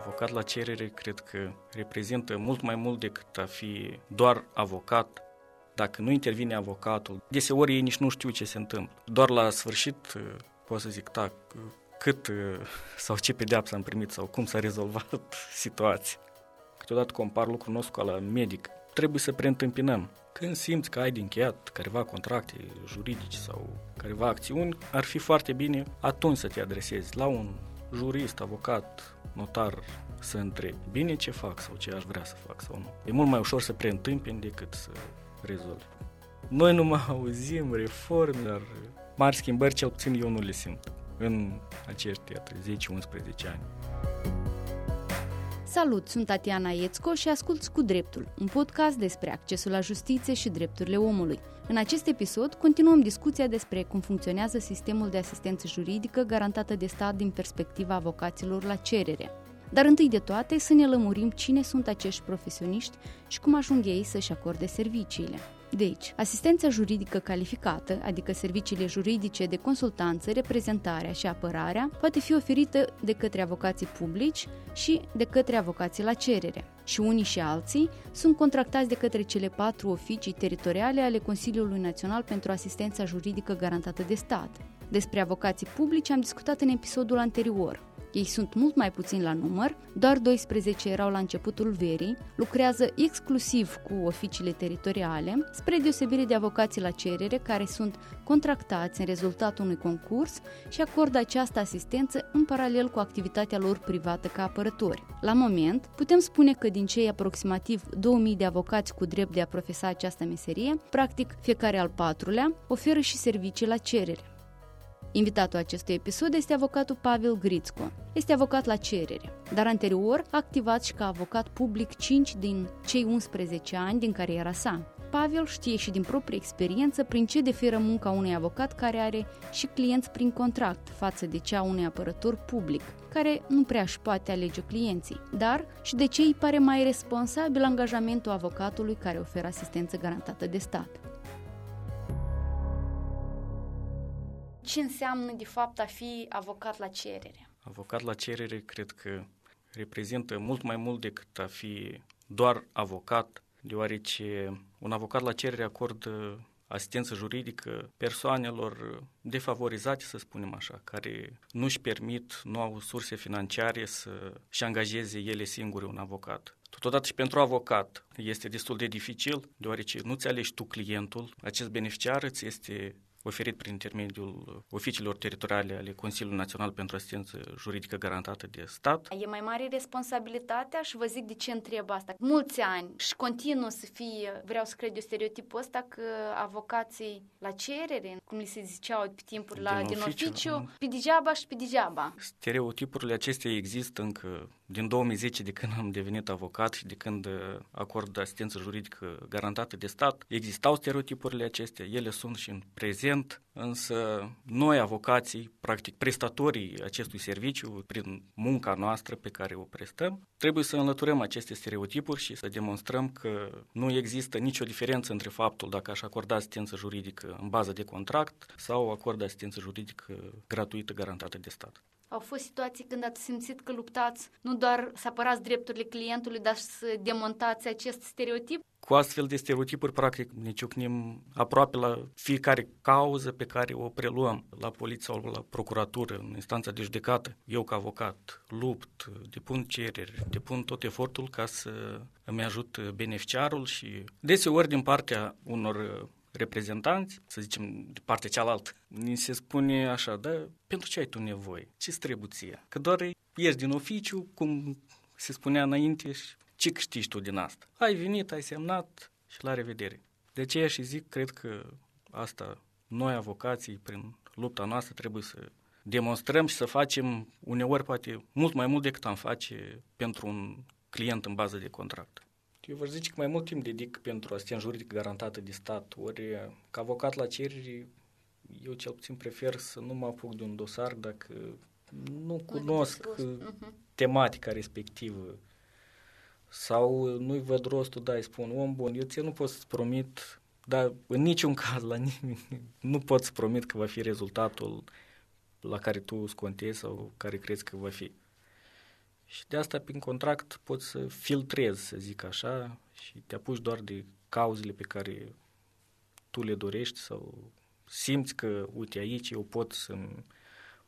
Avocat la cerere cred că reprezintă mult mai mult decât a fi doar avocat. Dacă nu intervine avocatul, deseori ei nici nu știu ce se întâmplă. Doar la sfârșit pot să zic, da, cât sau ce pedeapsă am primit sau cum s-a rezolvat situația. Câteodată compar lucrul nostru ca la medic. Trebuie să preîntâmpinăm. Când simți că ai de încheiat careva contracte juridice sau careva acțiuni, ar fi foarte bine atunci să te adresezi la un jurist, avocat, notar, să întrebi bine ce fac sau ce aș vrea să fac sau nu. E mult mai ușor să preîntâmpini decât să rezolvi. Noi nu mai auzim reforme, dar mari schimbări cel puțin eu nu le simt în acești 10-11 ani. Salut, sunt Tatiana Iețco și ascult Cu Dreptul, un podcast despre accesul la justiție și drepturile omului. În acest episod continuăm discuția despre cum funcționează sistemul de asistență juridică garantată de stat din perspectiva avocaților la cerere. Dar întâi de toate să ne lămurim cine sunt acești profesioniști și cum ajung ei să-și acorde serviciile. Deci, asistența juridică calificată, adică serviciile juridice de consultanță, reprezentarea și apărarea, poate fi oferită de către avocații publici și de către avocații la cerere. Și unii și alții sunt contractați de către cele patru oficii teritoriale ale Consiliului Național pentru Asistența Juridică Garantată de Stat. Despre avocații publici am discutat în episodul anterior, ei sunt mult mai puțini la număr, doar 12 erau la începutul verii, lucrează exclusiv cu oficiile teritoriale, spre deosebire de avocații la cerere care sunt contractați în rezultatul unui concurs și acordă această asistență în paralel cu activitatea lor privată ca apărători. La moment, putem spune că din cei aproximativ 2000 de avocați cu drept de a profesa această meserie, practic fiecare al patrulea oferă și servicii la cerere. Invitatul acestui episod este avocatul Pavel Grițco. Este avocat la cerere, dar anterior a activat și ca avocat public 5 din cei 11 ani din cariera sa. Pavel știe și din proprie experiență prin ce diferă munca unui avocat care are și clienți prin contract față de cea unui apărător public, care nu prea își poate alege clienții, dar și de ce îi pare mai responsabil angajamentul avocatului care oferă asistență garantată de stat. Ce înseamnă de fapt a fi avocat la cerere? Avocat la cerere cred că reprezintă mult mai mult decât a fi doar avocat, deoarece un avocat la cerere acordă asistență juridică persoanelor defavorizate, să spunem așa, care nu-și permit, nu au surse financiare să-și angajeze ele singure un avocat. Totodată și pentru avocat este destul de dificil, deoarece nu-ți alegi tu clientul, acest beneficiar îți este oferit prin intermediul oficiilor teritoriale ale Consiliului Național pentru Asistență Juridică Garantată de Stat. E mai mare responsabilitatea și vă zic de ce întreb asta. Mulți ani și continuă să fie, vreau să cred eu stereotipul ăsta, că avocații la cerere, cum li se ziceau pe timpuri la, din, din oficiu, oficiu pe degeaba și pe degeaba. Stereotipurile acestea există încă din 2010, de când am devenit avocat și de când acord asistență juridică garantată de stat, existau stereotipurile acestea, ele sunt și în prezent, însă noi, avocații, practic prestatorii acestui serviciu, prin munca noastră pe care o prestăm, trebuie să înlăturăm aceste stereotipuri și să demonstrăm că nu există nicio diferență între faptul dacă aș acorda asistență juridică în bază de contract sau acord asistență juridică gratuită garantată de stat. Au fost situații când ați simțit că luptați nu doar să apărați drepturile clientului, dar și să demontați acest stereotip? Cu astfel de stereotipuri, practic, ne ciocnim aproape la fiecare cauză pe care o preluăm la poliție sau la procuratură, în instanța de judecată. Eu, ca avocat, lupt, depun cereri, depun tot efortul ca să îmi ajut beneficiarul și deseori din partea unor reprezentanți, să zicem, de partea cealaltă, ni se spune așa, da, pentru ce ai tu nevoie? Ce trebuie ție? Că doar ieși din oficiu, cum se spunea înainte, și ce câștigi tu din asta? Ai venit, ai semnat și la revedere. De aceea și zic, cred că asta, noi avocații, prin lupta noastră, trebuie să demonstrăm și să facem uneori poate mult mai mult decât am face pentru un client în bază de contract. Eu vă zice că mai mult timp dedic pentru asistență juridică garantată de stat, ori ca avocat la cereri, eu cel puțin prefer să nu mă apuc de un dosar dacă nu cunosc uh-huh. tematica respectivă sau nu-i văd rostul, da, îi spun, om bun, eu ție nu pot să-ți promit, dar în niciun caz la nimeni nu pot să promit că va fi rezultatul la care tu scontezi sau care crezi că va fi. Și de asta, prin contract, poți să filtrezi, să zic așa, și te apuci doar de cauzele pe care tu le dorești sau simți că, uite, aici eu pot să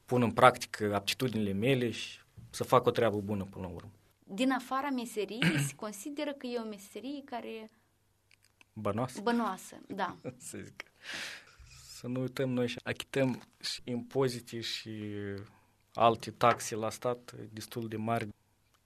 pun în practică aptitudinile mele și să fac o treabă bună până la urmă. Din afara meseriei, se consideră că e o meserie care... Bănoasă? Bănoasă, da. să zic. Să nu uităm, noi și achităm și impozite și alte taxe la stat destul de mari.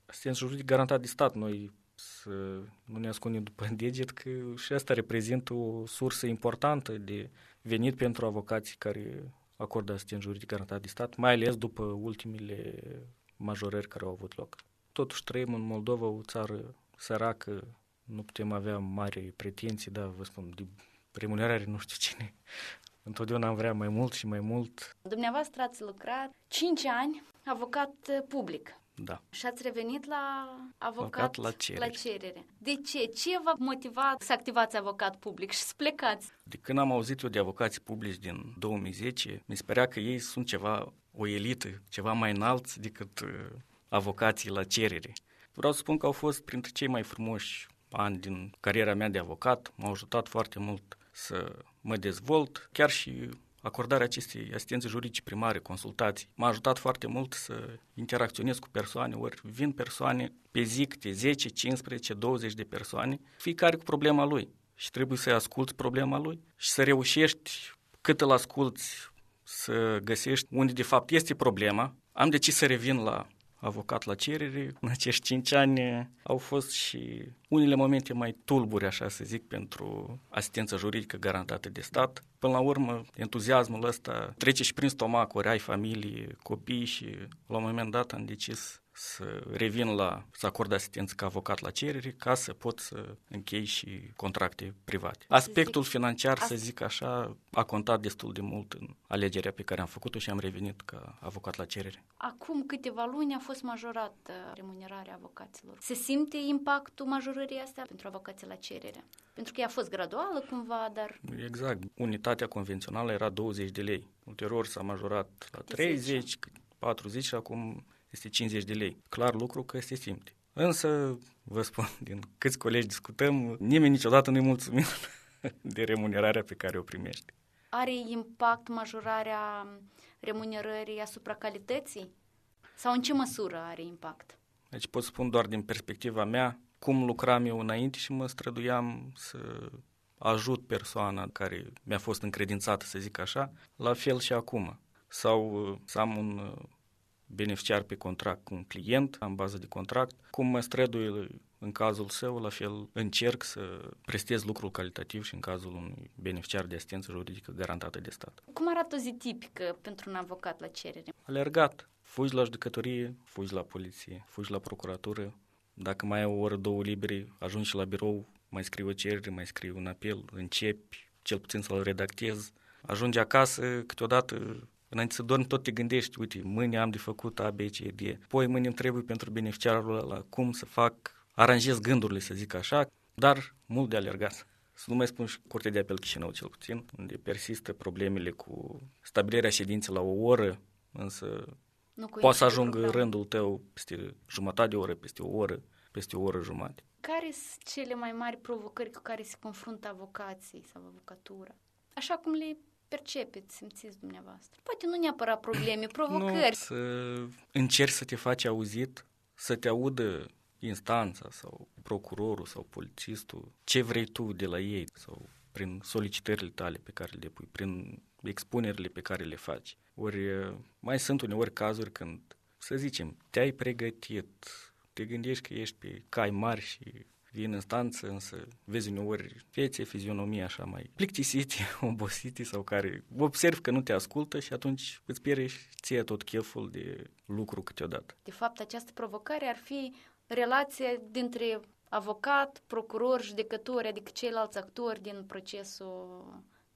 Asistență juridic garantat de stat. Noi să nu ne ascundem după deget că și asta reprezintă o sursă importantă de venit pentru avocații care acordă asistență juridic garantat de stat, mai ales după ultimele majorări care au avut loc. Totuși trăim în Moldova, o țară săracă, nu putem avea mari pretenții, da, vă spun, de remunerare nu știu cine. Întotdeauna am vrea mai mult și mai mult. Dumneavoastră ați lucrat 5 ani avocat public. Da. Și ați revenit la avocat, avocat la, cerere. la cerere. De ce? Ce v-a motivat să activați avocat public și să plecați? De când am auzit eu de avocații publici din 2010, mi se părea că ei sunt ceva, o elită, ceva mai înalți decât uh, avocații la cerere. Vreau să spun că au fost printre cei mai frumoși ani din cariera mea de avocat, m-au ajutat foarte mult să mă dezvolt, chiar și acordarea acestei asistențe juridice primare, consultații, m-a ajutat foarte mult să interacționez cu persoane, ori vin persoane pe zi câte 10, 15, 20 de persoane, fiecare cu problema lui și trebuie să-i asculți problema lui și să reușești cât îl asculți să găsești unde de fapt este problema. Am decis să revin la avocat la cerere. În acești cinci ani au fost și unele momente mai tulburi, așa să zic, pentru asistență juridică garantată de stat. Până la urmă, entuziasmul ăsta trece și prin stomac, ori ai familie, copii și la un moment dat am decis să revin la, să acord asistență ca avocat la cerere, ca să pot să închei și contracte private. Aspectul financiar, să zic așa, a contat destul de mult în alegerea pe care am făcut-o și am revenit ca avocat la cerere. Acum câteva luni a fost majorată remunerarea avocaților. Se simte impactul majorării astea pentru avocații la cerere? Pentru că ea a fost graduală cumva, dar... Exact. Unitatea convențională era 20 de lei. Ulterior s-a majorat la 30, 40 și acum este 50 de lei. Clar lucru că se simte. Însă, vă spun, din câți colegi discutăm, nimeni niciodată nu-i mulțumit de remunerarea pe care o primește. Are impact majorarea remunerării asupra calității? Sau în ce măsură are impact? Deci pot spun doar din perspectiva mea cum lucram eu înainte și mă străduiam să ajut persoana care mi-a fost încredințată, să zic așa, la fel și acum. Sau uh, să am un uh, beneficiar pe contract cu un client, în bază de contract, cum mă străduie în cazul său, la fel încerc să prestez lucrul calitativ și în cazul unui beneficiar de asistență juridică garantată de stat. Cum arată o zi tipică pentru un avocat la cerere? Alergat. Fugi la judecătorie, fugi la poliție, fugi la procuratură. Dacă mai ai o oră, două libere, ajungi și la birou, mai scrii o cerere, mai scrii un apel, începi, cel puțin să-l redactezi. Ajungi acasă, câteodată Înainte să dormi, tot te gândești, uite, mâine am de făcut A, B, C, D. Poi mâine îmi trebuie pentru beneficiarul ăla cum să fac, aranjez gândurile, să zic așa, dar mult de alergat. Să nu mai spun și Curtea de Apel Chișinău, cel puțin, unde persistă problemele cu stabilirea ședinței la o oră, însă nu poate să ajungă program. rândul tău peste jumătate de oră, peste o oră, peste o oră jumate. Care sunt cele mai mari provocări cu care se confruntă avocații sau avocatura? Așa cum le percepeți, simțiți dumneavoastră. Poate nu neapărat probleme, provocări. Nu, să încerci să te faci auzit, să te audă instanța sau procurorul sau polițistul, ce vrei tu de la ei sau prin solicitările tale pe care le depui, prin expunerile pe care le faci. Ori mai sunt uneori cazuri când, să zicem, te-ai pregătit, te gândești că ești pe cai mari și vin în stanță, însă vezi uneori fețe, fizionomie așa mai plictisite, obosite sau care observi că nu te ascultă și atunci îți pierde și ție tot cheful de lucru câteodată. De fapt, această provocare ar fi relația dintre avocat, procuror, judecători, adică ceilalți actori din procesul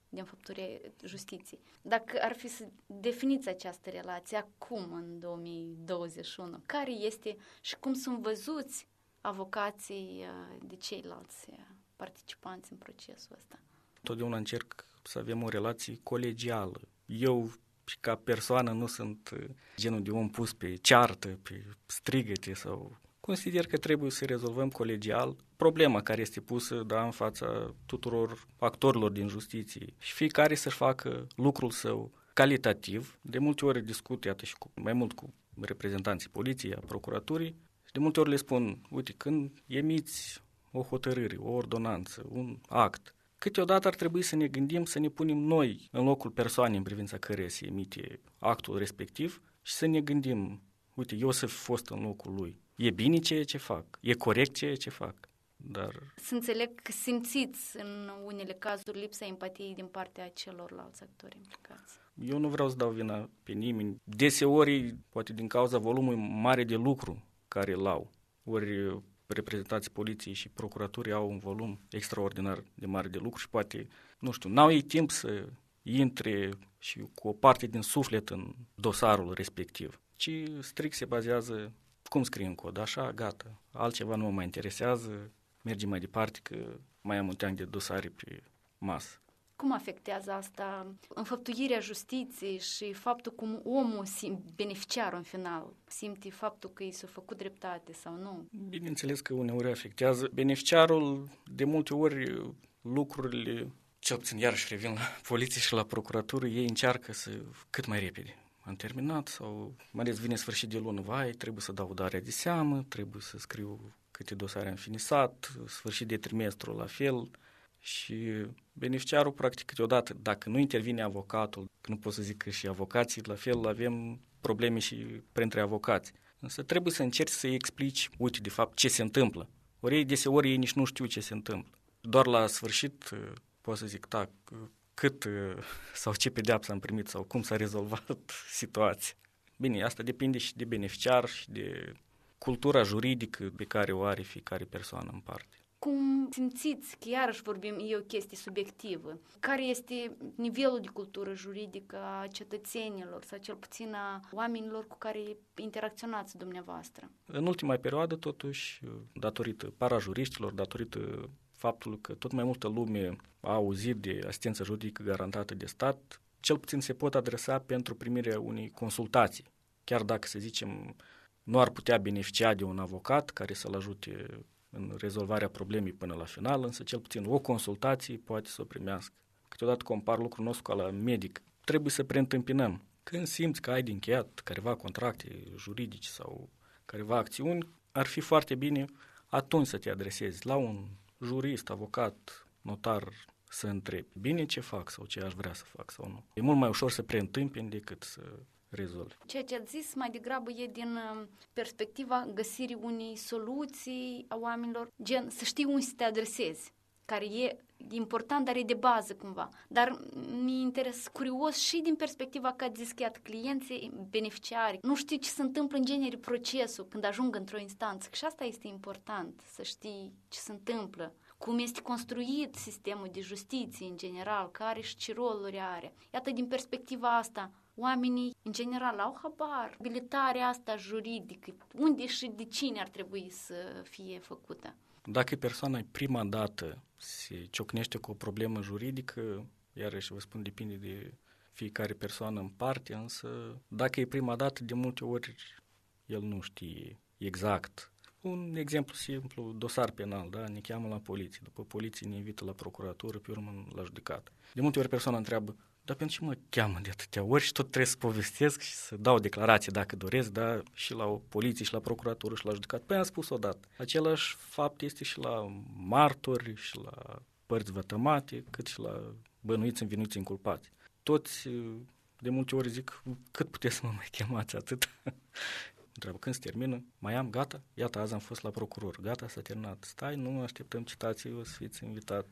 din făpturii justiției. Dacă ar fi să definiți această relație acum, în 2021, care este și cum sunt văzuți avocații uh, de ceilalți uh, participanți în procesul ăsta. Totdeauna încerc să avem o relație colegială. Eu și ca persoană nu sunt uh, genul de om pus pe ceartă, pe strigăte sau... Consider că trebuie să rezolvăm colegial problema care este pusă da, în fața tuturor actorilor din justiție și fiecare să-și facă lucrul său calitativ. De multe ori discut, iată, și cu, mai mult cu reprezentanții poliției, a procuraturii, și de multe ori le spun, uite, când emiți o hotărâre, o ordonanță, un act, câteodată ar trebui să ne gândim să ne punem noi în locul persoanei în privința căreia se emite actul respectiv și să ne gândim, uite, eu să fi fost în locul lui. E bine ceea ce fac, e corect ceea ce fac. Dar... Să înțeleg că simțiți în unele cazuri lipsa empatiei din partea celorlalți actori implicați. Eu nu vreau să dau vina pe nimeni. Deseori, poate din cauza volumului mare de lucru care îl au, ori reprezentanții poliției și procuraturii au un volum extraordinar de mare de lucru și poate, nu știu, n-au ei timp să intre și cu o parte din suflet în dosarul respectiv, ci strict se bazează cum scrie în cod, așa, gata, altceva nu mă mai interesează, mergem mai departe că mai am un teanc de dosare pe masă. Cum afectează asta înfăptuirea justiției și faptul cum omul, sim, beneficiarul în final, simte faptul că i s-a făcut dreptate sau nu? Bineînțeles că uneori afectează. Beneficiarul, de multe ori, lucrurile, cel puțin iarăși revin la poliție și la procuratură, ei încearcă să cât mai repede. Am terminat sau mai ales vine sfârșit de lună, vai, trebuie să dau darea de seamă, trebuie să scriu câte dosare am finisat, sfârșit de trimestru la fel, și beneficiarul, practic, câteodată, dacă nu intervine avocatul, nu pot să zic că și avocații, la fel avem probleme și printre avocați. Însă trebuie să încerci să-i explici, uite, de fapt, ce se întâmplă. Ori ei, deseori, ei nici nu știu ce se întâmplă. Doar la sfârșit pot să zic, da, cât sau ce pedeapsă am primit sau cum s-a rezolvat situația. Bine, asta depinde și de beneficiar și de cultura juridică pe care o are fiecare persoană în parte. Cum simțiți că iarăși vorbim, e o chestie subiectivă? Care este nivelul de cultură juridică a cetățenilor sau cel puțin a oamenilor cu care interacționați dumneavoastră? În ultima perioadă, totuși, datorită parajuriștilor, datorită faptul că tot mai multă lume a auzit de asistență juridică garantată de stat, cel puțin se pot adresa pentru primirea unei consultații. Chiar dacă, să zicem, nu ar putea beneficia de un avocat care să-l ajute în rezolvarea problemei până la final, însă cel puțin o consultație poate să o primească. Câteodată compar lucrul nostru ca la medic. Trebuie să preîntâmpinăm. Când simți că ai de încheiat careva contracte juridice sau careva acțiuni, ar fi foarte bine atunci să te adresezi la un jurist, avocat, notar, să întrebi bine ce fac sau ce aș vrea să fac sau nu. E mult mai ușor să preîntâmpini decât să rezolvi. Ceea ce ați zis mai degrabă e din uh, perspectiva găsirii unei soluții a oamenilor, gen să știi unde să te adresezi, care e important, dar e de bază cumva. Dar mi interes curios și din perspectiva că ați zis că clienții beneficiari nu știu ce se întâmplă în genere procesul când ajung într-o instanță. Și asta este important, să știi ce se întâmplă cum este construit sistemul de justiție în general, care și ce roluri are. Iată, din perspectiva asta, oamenii, în general, au habar. Abilitarea asta juridică, unde și de cine ar trebui să fie făcută? Dacă persoana prima dată se ciocnește cu o problemă juridică, iarăși vă spun, depinde de fiecare persoană în parte, însă dacă e prima dată, de multe ori el nu știe exact. Un exemplu simplu, dosar penal, da? ne cheamă la poliție, după poliție ne invită la procuratură, pe urmă la judecat. De multe ori persoana întreabă, dar pentru ce mă cheamă de atâtea ori și tot trebuie să povestesc și să dau declarație dacă doresc, da, și la o poliție, și la procuratură, și la judecat. Păi am spus odată. Același fapt este și la martori, și la părți vătămate, cât și la bănuiți, învinuiți, inculpați. Toți de multe ori zic, cât puteți să mă mai chemați atât? Întreabă, când se termină? Mai am, gata? Iată, azi am fost la procuror, gata, s-a terminat. Stai, nu așteptăm citații, o să fiți invitat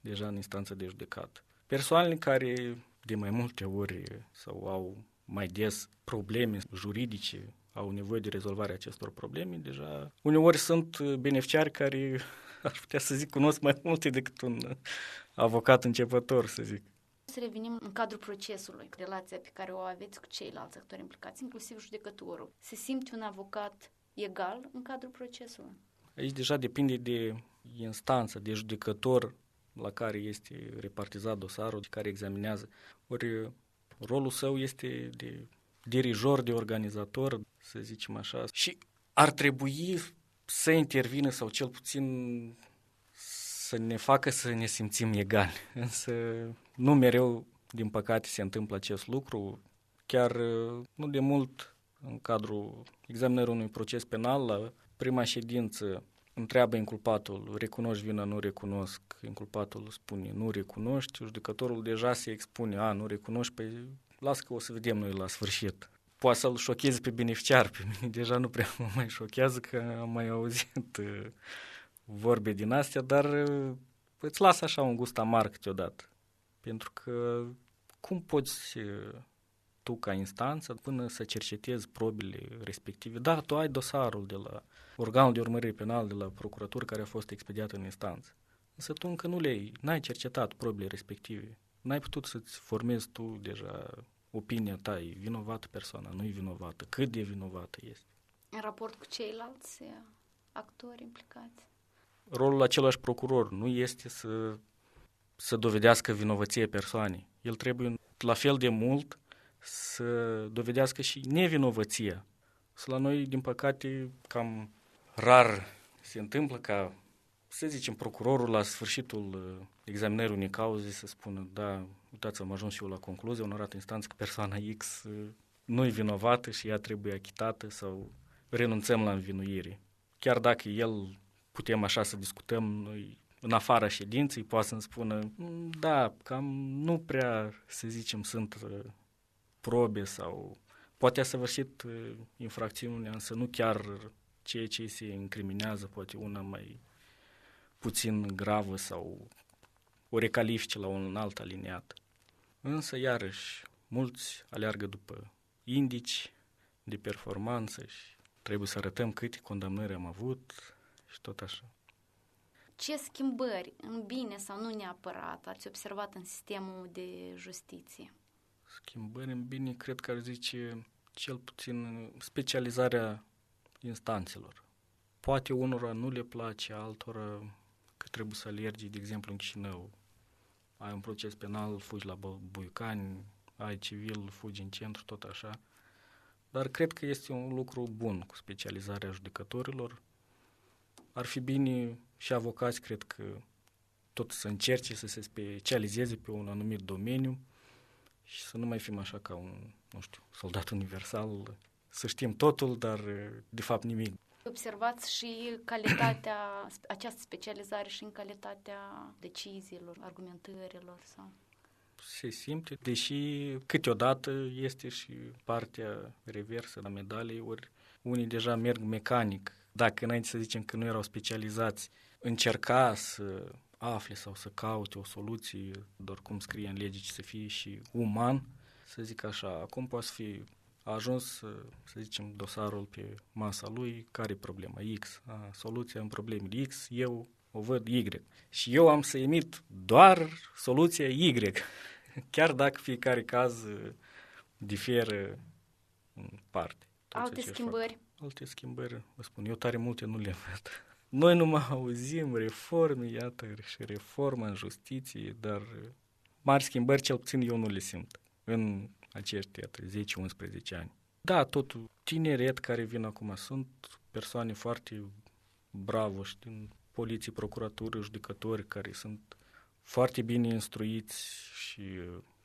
deja în instanță de judecat. Persoanele care de mai multe ori sau au mai des probleme juridice, au nevoie de rezolvarea acestor probleme, deja uneori sunt beneficiari care, ar putea să zic, cunosc mai multe decât un avocat începător, să zic. Să revenim în cadrul procesului, relația pe care o aveți cu ceilalți actori implicați, inclusiv judecătorul. Se simte un avocat egal în cadrul procesului? Aici deja depinde de instanță, de judecător la care este repartizat dosarul, care examinează. Ori rolul său este de dirijor, de organizator, să zicem așa, și ar trebui să intervină sau cel puțin să ne facă să ne simțim egali. Însă nu mereu, din păcate, se întâmplă acest lucru. Chiar nu de mult, în cadrul examinării unui proces penal, la prima ședință întreabă inculpatul, recunoști vina, nu recunosc. Inculpatul spune, nu recunoști, judecătorul deja se expune, a, nu recunoști, păi las că o să vedem noi la sfârșit. Poate să-l șocheze pe beneficiar, pe mine deja nu prea mă mai șochează că am mai auzit uh, vorbe din astea, dar uh, îți lasă așa un gust amar câteodată. Pentru că cum poți uh, tu ca instanță până să cercetezi probele respective? Da, tu ai dosarul de la organul de urmărire penal de la procuratură care a fost expediat în instanță. Însă tu încă nu le-ai, n-ai cercetat probele respective. N-ai putut să-ți formezi tu deja opinia ta, e vinovată persoana, nu e vinovată, cât de vinovată este. În raport cu ceilalți uh, actori implicați? Rolul același procuror nu este să, să dovedească vinovăție persoanei. El trebuie la fel de mult să dovedească și nevinovăția. Să la noi, din păcate, cam rar se întâmplă ca, să zicem, procurorul la sfârșitul uh, examinării unei cauze să spună, da, uitați, am ajuns și eu la concluzie, onorată instanță, că persoana X uh, nu e vinovată și ea trebuie achitată sau renunțăm la învinuire. Chiar dacă el, putem așa să discutăm, noi în afara ședinței, poate să-mi spună, mm, da, cam nu prea, să zicem, sunt uh, probe sau poate a săvârșit infracțiunea, însă nu chiar ceea ce se incriminează, poate una mai puțin gravă sau o recalifice la un alt aliniat. Însă, iarăși, mulți aleargă după indici de performanță și trebuie să arătăm câte condamnări am avut și tot așa. Ce schimbări, în bine sau nu neapărat, ați observat în sistemul de justiție? Schimbări în bine, cred că ar zice cel puțin specializarea instanțelor. Poate unora nu le place, altora că trebuie să alergi, de exemplu, în Chișinău. Ai un proces penal, fugi la Buicani, ai civil, fugi în centru, tot așa. Dar cred că este un lucru bun cu specializarea judecătorilor. Ar fi bine și avocați, cred că tot să încerce să se specializeze pe un anumit domeniu și să nu mai fim așa ca un, nu știu, soldat universal să știm totul, dar de fapt nimic. Observați și calitatea, această specializare și în calitatea deciziilor, argumentărilor sau... Se simte, deși câteodată este și partea reversă a medaliei, ori unii deja merg mecanic. Dacă înainte să zicem că nu erau specializați, încerca să afle sau să caute o soluție, doar cum scrie în lege, să fie și uman, să zic așa. Acum poate fi a ajuns, să zicem, dosarul pe masa lui, care e problema? X. A, soluția în problemele X, eu o văd Y. Și eu am să emit doar soluția Y, chiar dacă fiecare caz uh, diferă în parte. Alte schimbări? Fac. Alte schimbări, vă spun, eu tare multe nu le văd. Noi nu mai auzim reforme, iată, și reformă în justiție, dar mari schimbări, cel puțin eu nu le simt în acești, iată, 10-11 ani. Da, totul, tineret care vin acum, sunt persoane foarte bravoși din poliție, procuratură, judecători care sunt foarte bine instruiți și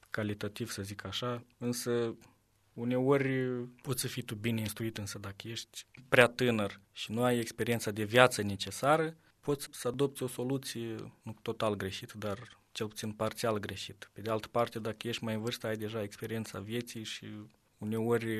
calitativ, să zic așa, însă uneori poți să fii tu bine instruit, însă dacă ești prea tânăr și nu ai experiența de viață necesară, poți să adopți o soluție nu total greșită, dar cel puțin parțial greșit. Pe de altă parte, dacă ești mai în vârstă, ai deja experiența vieții și uneori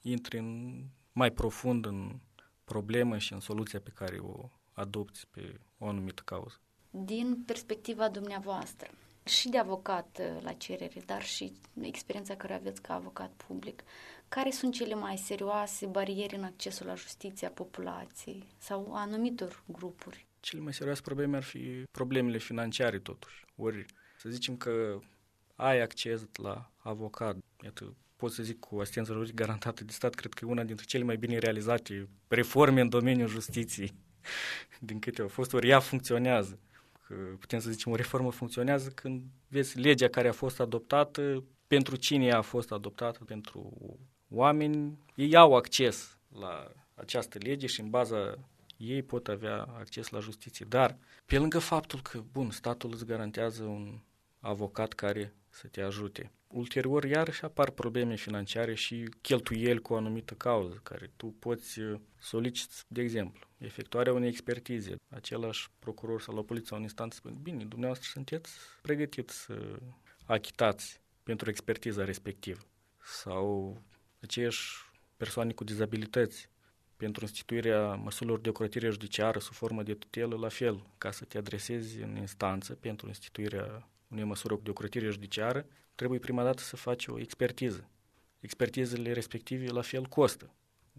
intri în, mai profund în problemă și în soluția pe care o adopți pe o anumită cauză. Din perspectiva dumneavoastră, și de avocat la cerere, dar și experiența care aveți ca avocat public, care sunt cele mai serioase bariere în accesul la justiție a populației sau a anumitor grupuri? Cele mai serioase probleme ar fi problemele financiare totuși. Ori să zicem că ai acces la avocat, iată, pot să zic cu asistență juridică garantată de stat, cred că e una dintre cele mai bine realizate reforme în domeniul justiției din câte au fost, ori ea funcționează. Că putem să zicem, o reformă funcționează când vezi legea care a fost adoptată, pentru cine a fost adoptată, pentru oameni, ei au acces la această lege și în baza ei pot avea acces la justiție. Dar, pe lângă faptul că, bun, statul îți garantează un avocat care să te ajute, ulterior iarăși apar probleme financiare și cheltuieli cu o anumită cauză, care tu poți uh, soliciți, de exemplu, efectuarea unei expertize. Același procuror sau la poliție sau în instanță spune, bine, dumneavoastră sunteți pregătiți să achitați pentru expertiza respectivă. Sau aceeași persoane cu dizabilități pentru instituirea măsurilor de ocrotire judiciară sub formă de tutelă, la fel, ca să te adresezi în instanță pentru instituirea unei măsuri de ocrotire judiciară, trebuie prima dată să faci o expertiză. Expertizele respective la fel costă.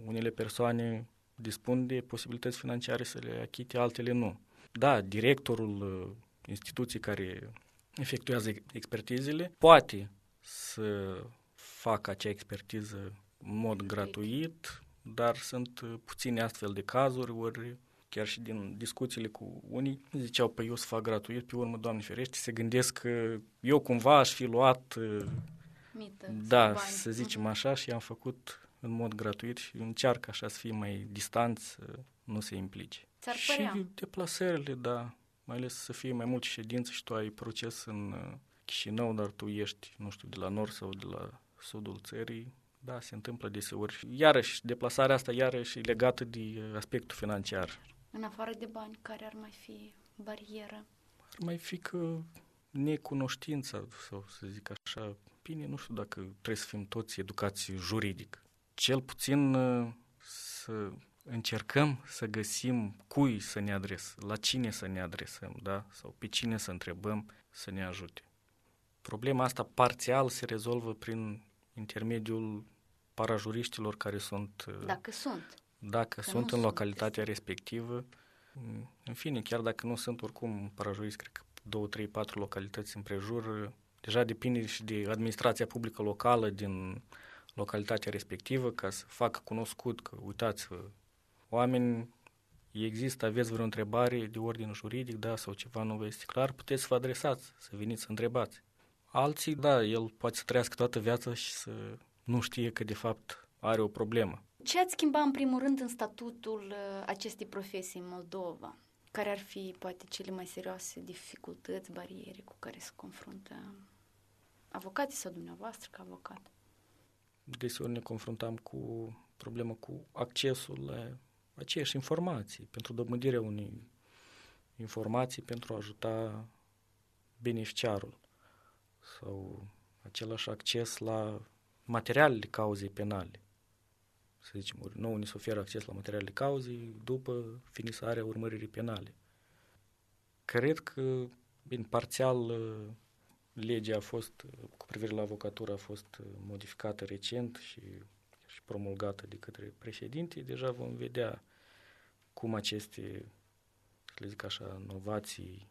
Unele persoane dispun de posibilități financiare să le achite, altele nu. Da, directorul uh, instituției care efectuează expertizele poate să facă acea expertiză în mod gratuit, dar sunt uh, puține astfel de cazuri, ori chiar și din discuțiile cu unii, ziceau, păi eu să fac gratuit, pe urmă, Doamne ferește, se gândesc că eu cumva aș fi luat, uh, Mită, da, să zicem mhm. așa, și am făcut în mod gratuit și încearcă așa să fie mai distanți, să nu se implice. Ți-ar și părea. deplasările, da, mai ales să fie mai multe ședințe și tu ai proces în uh, Chișinău, dar tu ești, nu știu, de la nord sau de la sudul țării, da, se întâmplă deseori. Iarăși, deplasarea asta iarăși e legată de aspectul financiar. În afară de bani, care ar mai fi barieră? Ar mai fi că necunoștința, sau să zic așa, bine, nu știu dacă trebuie să fim toți educați juridic. Cel puțin uh, să încercăm să găsim cui să ne adresăm, la cine să ne adresăm, da? Sau pe cine să întrebăm să ne ajute. Problema asta parțial se rezolvă prin intermediul parajuriștilor care sunt... Uh, dacă sunt. Dacă că sunt în localitatea sunt. respectivă. Mm, în fine, chiar dacă nu sunt oricum parajuriști, cred că două, trei, patru localități împrejur, deja depinde și de administrația publică locală din localitatea respectivă ca să facă cunoscut că, uitați-vă, oameni există, aveți vreo întrebare de ordin juridic, da, sau ceva nu vă este clar, puteți să vă adresați, să veniți să întrebați. Alții, da, el poate să trăiască toată viața și să nu știe că de fapt are o problemă. Ce ați schimba în primul rând în statutul uh, acestei profesii în Moldova? Care ar fi poate cele mai serioase dificultăți, bariere cu care se confruntă avocații sau dumneavoastră ca avocat? Deseori ne confruntam cu problemă cu accesul la aceeași informații, pentru dobândirea unei informații pentru a ajuta beneficiarul sau același acces la materialele cauzei penale. Să zicem, nou ni se oferă acces la materialele cauzei după finisarea urmăririi penale. Cred că, bine, parțial legea a fost, cu privire la avocatură, a fost modificată recent și, și promulgată de către președinte. Deja vom vedea cum aceste, să le zic așa, inovații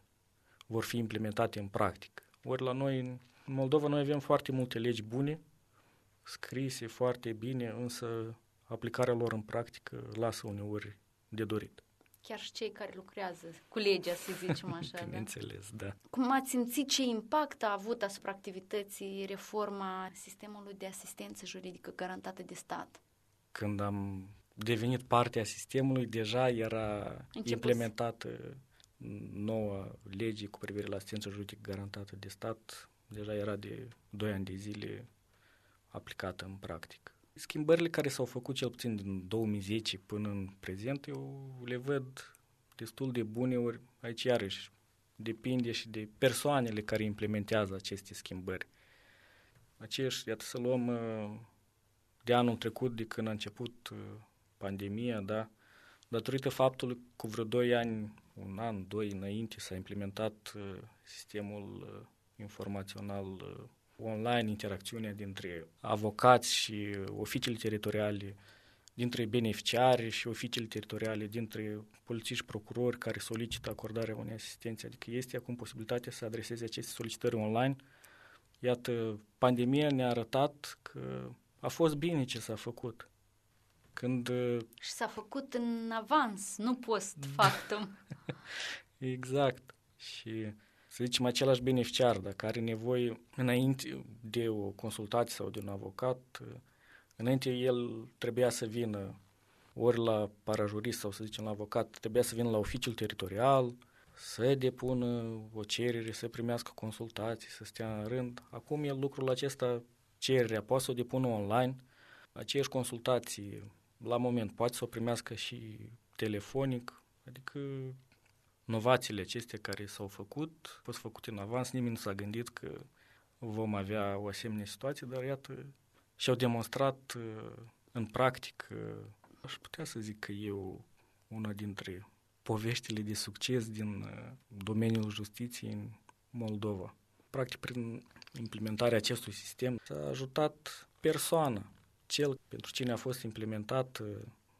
vor fi implementate în practică. Ori la noi, în Moldova, noi avem foarte multe legi bune, scrise foarte bine, însă aplicarea lor în practică lasă uneori de dorit. Chiar și cei care lucrează cu legea, să zicem așa. Da? Bineînțeles, da? da. Cum ați simțit ce impact a avut asupra activității reforma sistemului de asistență juridică garantată de stat? Când am devenit parte a sistemului, deja era Început. implementată noua lege cu privire la asistență juridică garantată de stat. Deja era de 2 ani de zile aplicată în practică. Schimbările care s-au făcut cel puțin din 2010 până în prezent, eu le văd destul de bune, ori aici iarăși depinde și de persoanele care implementează aceste schimbări. Aceeași, iată să luăm uh, de anul trecut, de când a început uh, pandemia, da, datorită faptului că cu vreo 2 ani, un an, doi înainte s-a implementat uh, sistemul informațional online interacțiunea dintre avocați și oficiile teritoriale, dintre beneficiari și oficiile teritoriale, dintre polițiști procurori care solicită acordarea unei asistențe. Adică este acum posibilitatea să adreseze aceste solicitări online. Iată, pandemia ne-a arătat că a fost bine ce s-a făcut. Când... Și s-a făcut în avans, nu post factum. exact. Și să zicem, același beneficiar, dacă are nevoie înainte de o consultație sau de un avocat, înainte el trebuia să vină ori la parajurist sau să zicem la avocat, trebuia să vină la oficiul teritorial, să depună o cerere, să primească consultații, să stea în rând. Acum el lucrul acesta, cererea, poate să o depună online, aceeași consultații la moment poate să o primească și telefonic, adică novațiile acestea care s-au făcut, au fost făcute în avans, nimeni nu s-a gândit că vom avea o asemenea situație, dar iată, și-au demonstrat uh, în practică, aș putea să zic că eu, una dintre poveștile de succes din uh, domeniul justiției în Moldova. Practic, prin implementarea acestui sistem s-a ajutat persoana, cel pentru cine a fost implementat uh,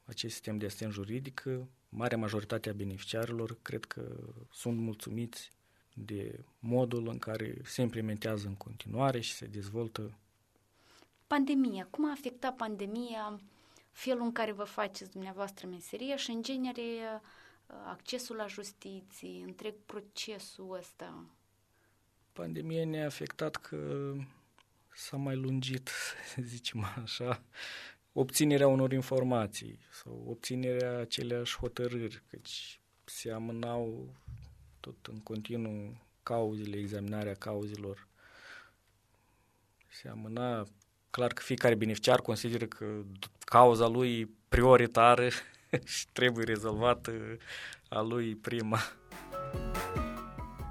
acest sistem de asistent juridic, marea majoritate a beneficiarilor cred că sunt mulțumiți de modul în care se implementează în continuare și se dezvoltă. Pandemia. Cum a afectat pandemia felul în care vă faceți dumneavoastră meseria și, în genere, accesul la justiție, întreg procesul ăsta? Pandemia ne-a afectat că s-a mai lungit, să zicem așa, obținerea unor informații sau obținerea aceleași hotărâri, căci se amânau tot în continuu cauzele, examinarea cauzelor. Se amâna, clar că fiecare beneficiar consideră că cauza lui prioritară și trebuie rezolvată a lui prima.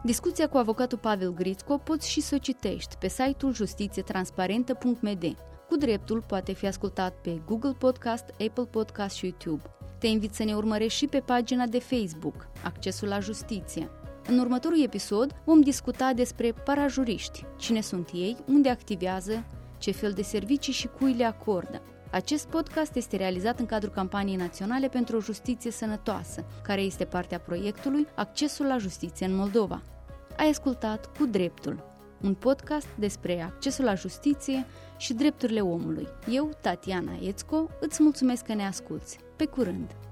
Discuția cu avocatul Pavel Grițco poți și să o citești pe site-ul justițietransparentă.md. Cu dreptul poate fi ascultat pe Google Podcast, Apple Podcast și YouTube. Te invit să ne urmărești și pe pagina de Facebook, Accesul la Justiție. În următorul episod vom discuta despre parajuriști, cine sunt ei, unde activează, ce fel de servicii și cui le acordă. Acest podcast este realizat în cadrul campaniei naționale pentru o justiție sănătoasă, care este partea proiectului Accesul la justiție în Moldova. Ai ascultat Cu Dreptul, un podcast despre accesul la justiție și drepturile omului. Eu, Tatiana Ețco, îți mulțumesc că ne asculți. Pe curând!